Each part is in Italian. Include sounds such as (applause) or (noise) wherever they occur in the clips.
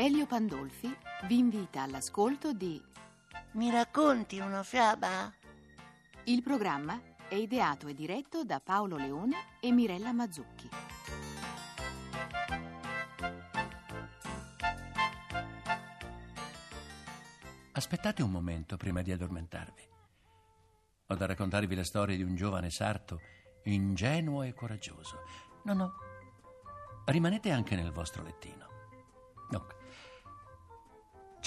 Elio Pandolfi vi invita all'ascolto di Mi racconti una fiaba? Il programma è ideato e diretto da Paolo Leone e Mirella Mazzucchi. Aspettate un momento prima di addormentarvi. Ho da raccontarvi la storia di un giovane sarto ingenuo e coraggioso. No, no. Rimanete anche nel vostro lettino. No.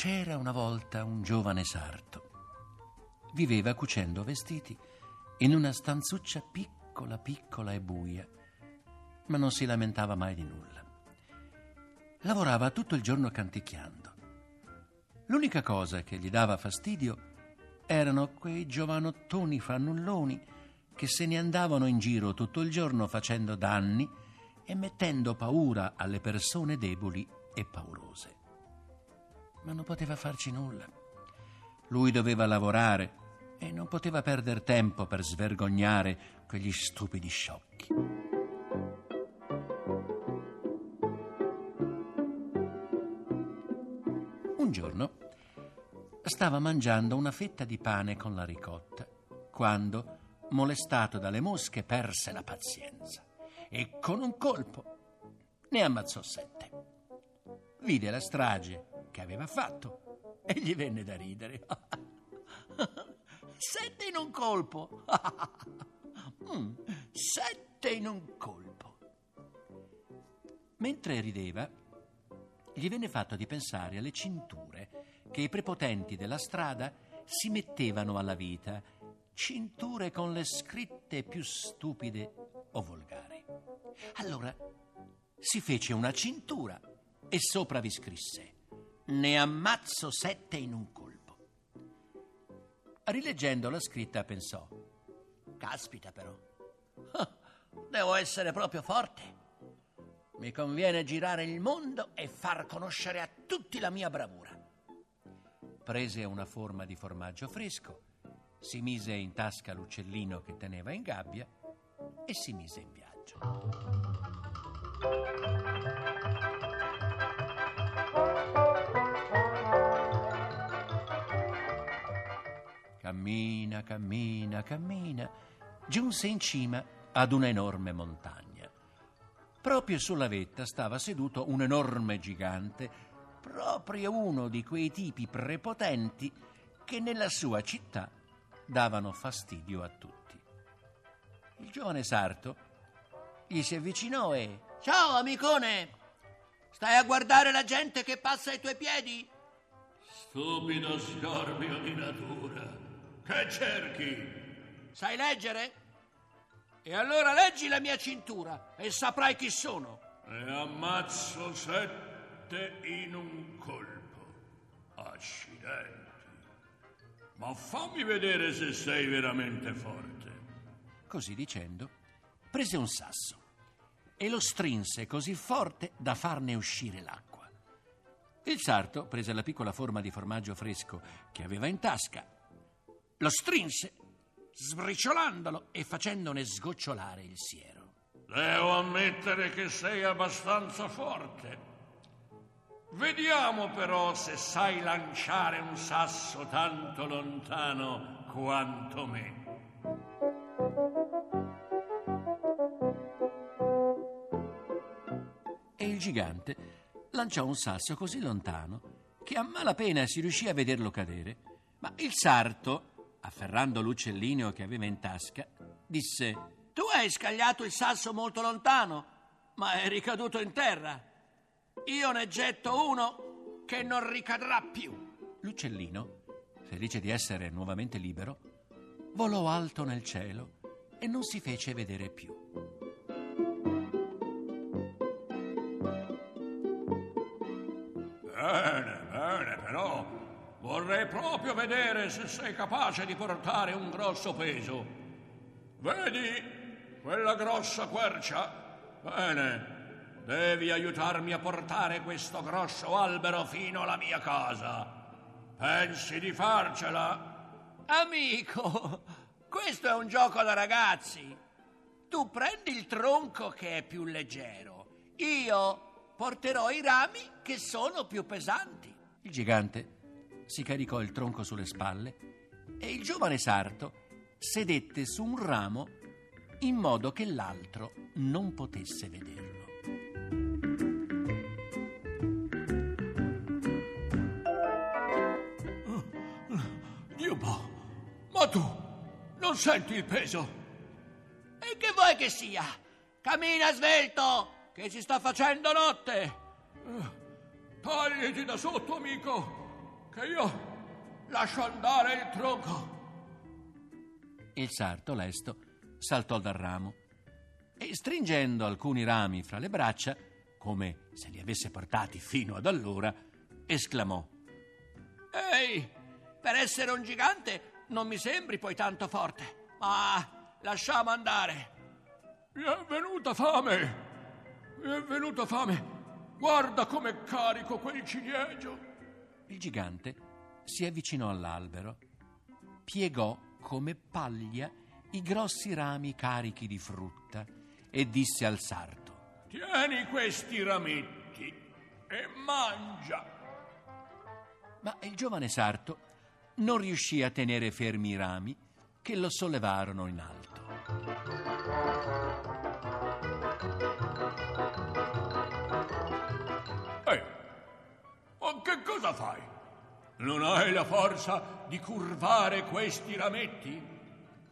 C'era una volta un giovane sarto. Viveva cucendo vestiti in una stanzuccia piccola, piccola e buia, ma non si lamentava mai di nulla. Lavorava tutto il giorno canticchiando. L'unica cosa che gli dava fastidio erano quei giovanottoni fannulloni che se ne andavano in giro tutto il giorno facendo danni e mettendo paura alle persone deboli e paurose. Ma non poteva farci nulla. Lui doveva lavorare e non poteva perdere tempo per svergognare quegli stupidi sciocchi. Un giorno stava mangiando una fetta di pane con la ricotta quando, molestato dalle mosche, perse la pazienza e con un colpo ne ammazzò sette. Vide la strage che aveva fatto e gli venne da ridere. (laughs) sette in un colpo! (laughs) Mm, sette in un colpo! Mentre rideva, gli venne fatto di pensare alle cinture che i prepotenti della strada si mettevano alla vita, cinture con le scritte più stupide o volgari. Allora si fece una cintura e sopra vi scrisse: Ne ammazzo sette in un colpo. Rileggendo la scritta pensò: Caspita però, ah, devo essere proprio forte. Mi conviene girare il mondo e far conoscere a tutti la mia bravura. Prese una forma di formaggio fresco, si mise in tasca l'uccellino che teneva in gabbia e si mise in viaggio. Cammina, cammina, giunse in cima ad una enorme montagna. Proprio sulla vetta stava seduto un enorme gigante, proprio uno di quei tipi prepotenti che nella sua città davano fastidio a tutti. Il giovane sarto gli si avvicinò e... Ciao, amicone! Stai a guardare la gente che passa ai tuoi piedi? Stupido scorbio di natura. Che cerchi? Sai leggere? E allora leggi la mia cintura e saprai chi sono. Ne ammazzo sette in un colpo. Accidenti. Ma fammi vedere se sei veramente forte. Così dicendo, prese un sasso e lo strinse così forte da farne uscire l'acqua. Il sarto prese la piccola forma di formaggio fresco che aveva in tasca, lo strinse, sbriciolandolo e facendone sgocciolare il siero. Devo ammettere che sei abbastanza forte. Vediamo però se sai lanciare un sasso tanto lontano quanto me. E il gigante lanciò un sasso così lontano che a malapena si riuscì a vederlo cadere, ma il sarto, afferrando l'uccellino che aveva in tasca, disse: Tu hai scagliato il sasso molto lontano, ma è ricaduto in terra. Io ne getto uno che non ricadrà più. L'uccellino, felice di essere nuovamente libero, volò alto nel cielo e non si fece vedere più. Bene, bene, però vorrei proprio vedere se sei capace di portare un grosso peso. Vedi quella grossa quercia? Bene, devi aiutarmi a portare questo grosso albero fino alla mia casa. Pensi di farcela? Amico, questo è un gioco da ragazzi. Tu prendi il tronco che è più leggero. Io porterò i rami che sono più pesanti. Il gigante si caricò il tronco sulle spalle e il giovane sarto sedette su un ramo in modo che l'altro non potesse vederlo. Dio boh, ma tu non senti il peso? E che vuoi che sia? Cammina svelto, che si sta facendo notte. Eh, Togliti da sotto, amico, che io lascio andare il tronco. Il sarto, lesto, saltò dal ramo e stringendo alcuni rami fra le braccia, come se li avesse portati fino ad allora, esclamò: Ehi, per essere un gigante non mi sembri poi tanto forte, ma lasciamo andare. Mi è venuta fame, mi è venuta fame. Guarda come carico quel ciliegio. Il gigante si avvicinò all'albero, piegò come paglia i grossi rami carichi di frutta e disse al sarto: Tieni questi rametti e mangia. Ma il giovane sarto non riuscì a tenere fermi i rami che lo sollevarono in alto. Cosa fai? Non hai la forza di curvare questi rametti?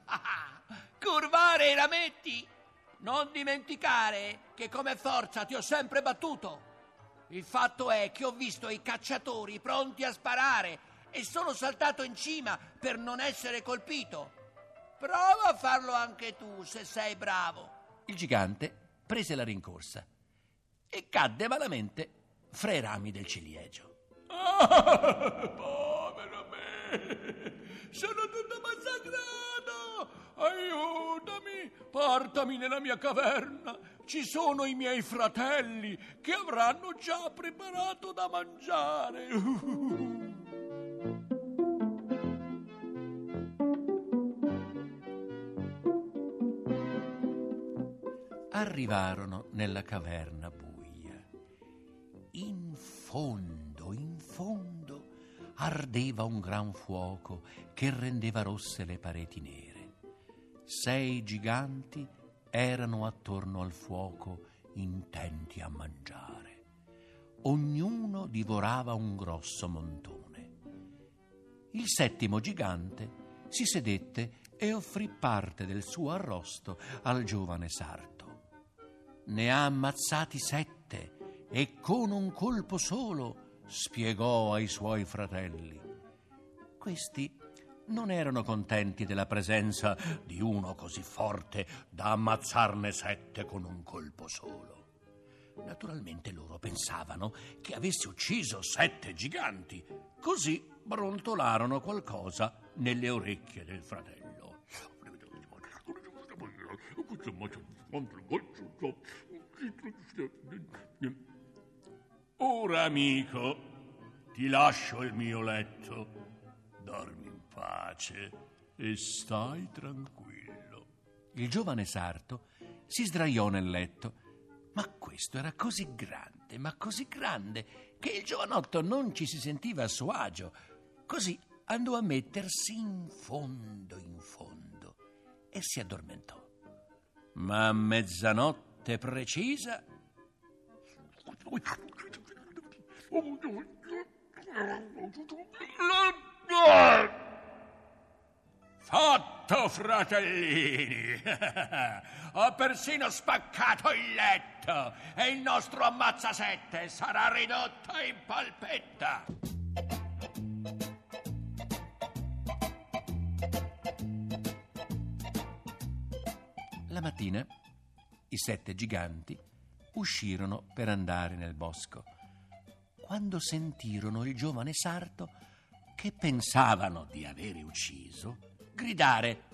Ah, curvare i rametti? Non dimenticare che come forza ti ho sempre battuto. Il fatto è che ho visto i cacciatori pronti a sparare e sono saltato in cima per non essere colpito. Prova a farlo anche tu se sei bravo. Il gigante prese la rincorsa e cadde malamente fra i rami del ciliegio. Ah, povero me! Sono tutto massacrato! Aiutami! Portami nella mia caverna! Ci sono i miei fratelli che avranno già preparato da mangiare! Arrivarono nella caverna buia. In fondo, ardeva un gran fuoco che rendeva rosse le pareti nere. Sei giganti erano attorno al fuoco intenti a mangiare. Ognuno divorava un grosso montone. Il settimo gigante si sedette e offrì parte del suo arrosto al giovane sarto. Ne ha ammazzati sette e con un colpo solo spiegò ai suoi fratelli. Questi non erano contenti della presenza di uno così forte da ammazzarne sette con un colpo solo. Naturalmente loro pensavano che avesse ucciso sette giganti, così brontolarono qualcosa nelle orecchie del fratello. Ora, amico, ti lascio il mio letto. Dormi in pace e stai tranquillo. Il giovane sarto si sdraiò nel letto, ma questo era così grande, ma così grande, che il giovanotto non ci si sentiva a suo agio. Così andò a mettersi in fondo, in fondo, e si addormentò. Ma a mezzanotte precisa Fatto, fratellini! (laughs) Ho persino spaccato il letto e il nostro ammazzasette sarà ridotto in polpetta. La mattina i sette giganti uscirono per andare nel bosco. Quando sentirono il giovane sarto, che pensavano di avere ucciso, gridare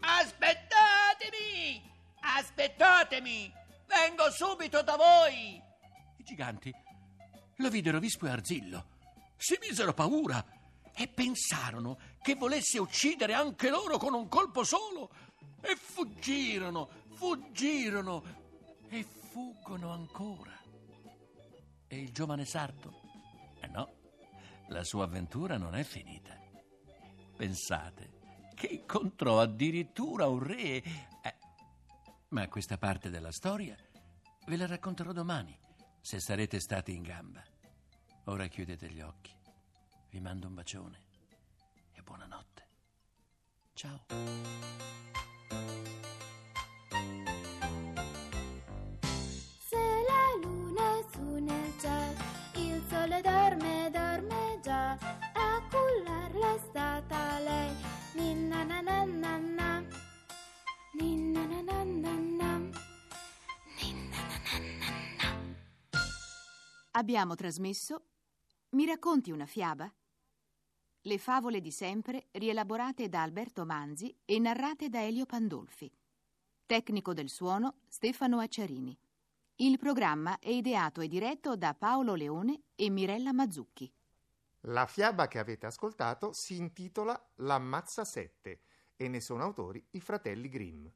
Aspettatemi! Aspettatemi! Vengo subito da voi! I giganti lo videro vispo e arzillo, si misero paura e pensarono che volesse uccidere anche loro con un colpo solo. E fuggirono, fuggirono e fuggono ancora. E il giovane sarto? Eh no, la sua avventura non è finita. Pensate che incontrò addirittura un re. Eh, ma questa parte della storia ve la racconterò domani, se sarete stati in gamba. Ora chiudete gli occhi. Vi mando un bacione e buonanotte. Ciao. Se la luna su nel cielo, il sole dorme, Abbiamo trasmesso Mi racconti una fiaba? Le favole di sempre rielaborate da Alberto Manzi e narrate da Elio Pandolfi. Tecnico del suono Stefano Acciarini. Il programma è ideato e diretto da Paolo Leone e Mirella Mazzucchi. La fiaba che avete ascoltato si intitola L'ammazza 7 e ne sono autori i fratelli Grimm.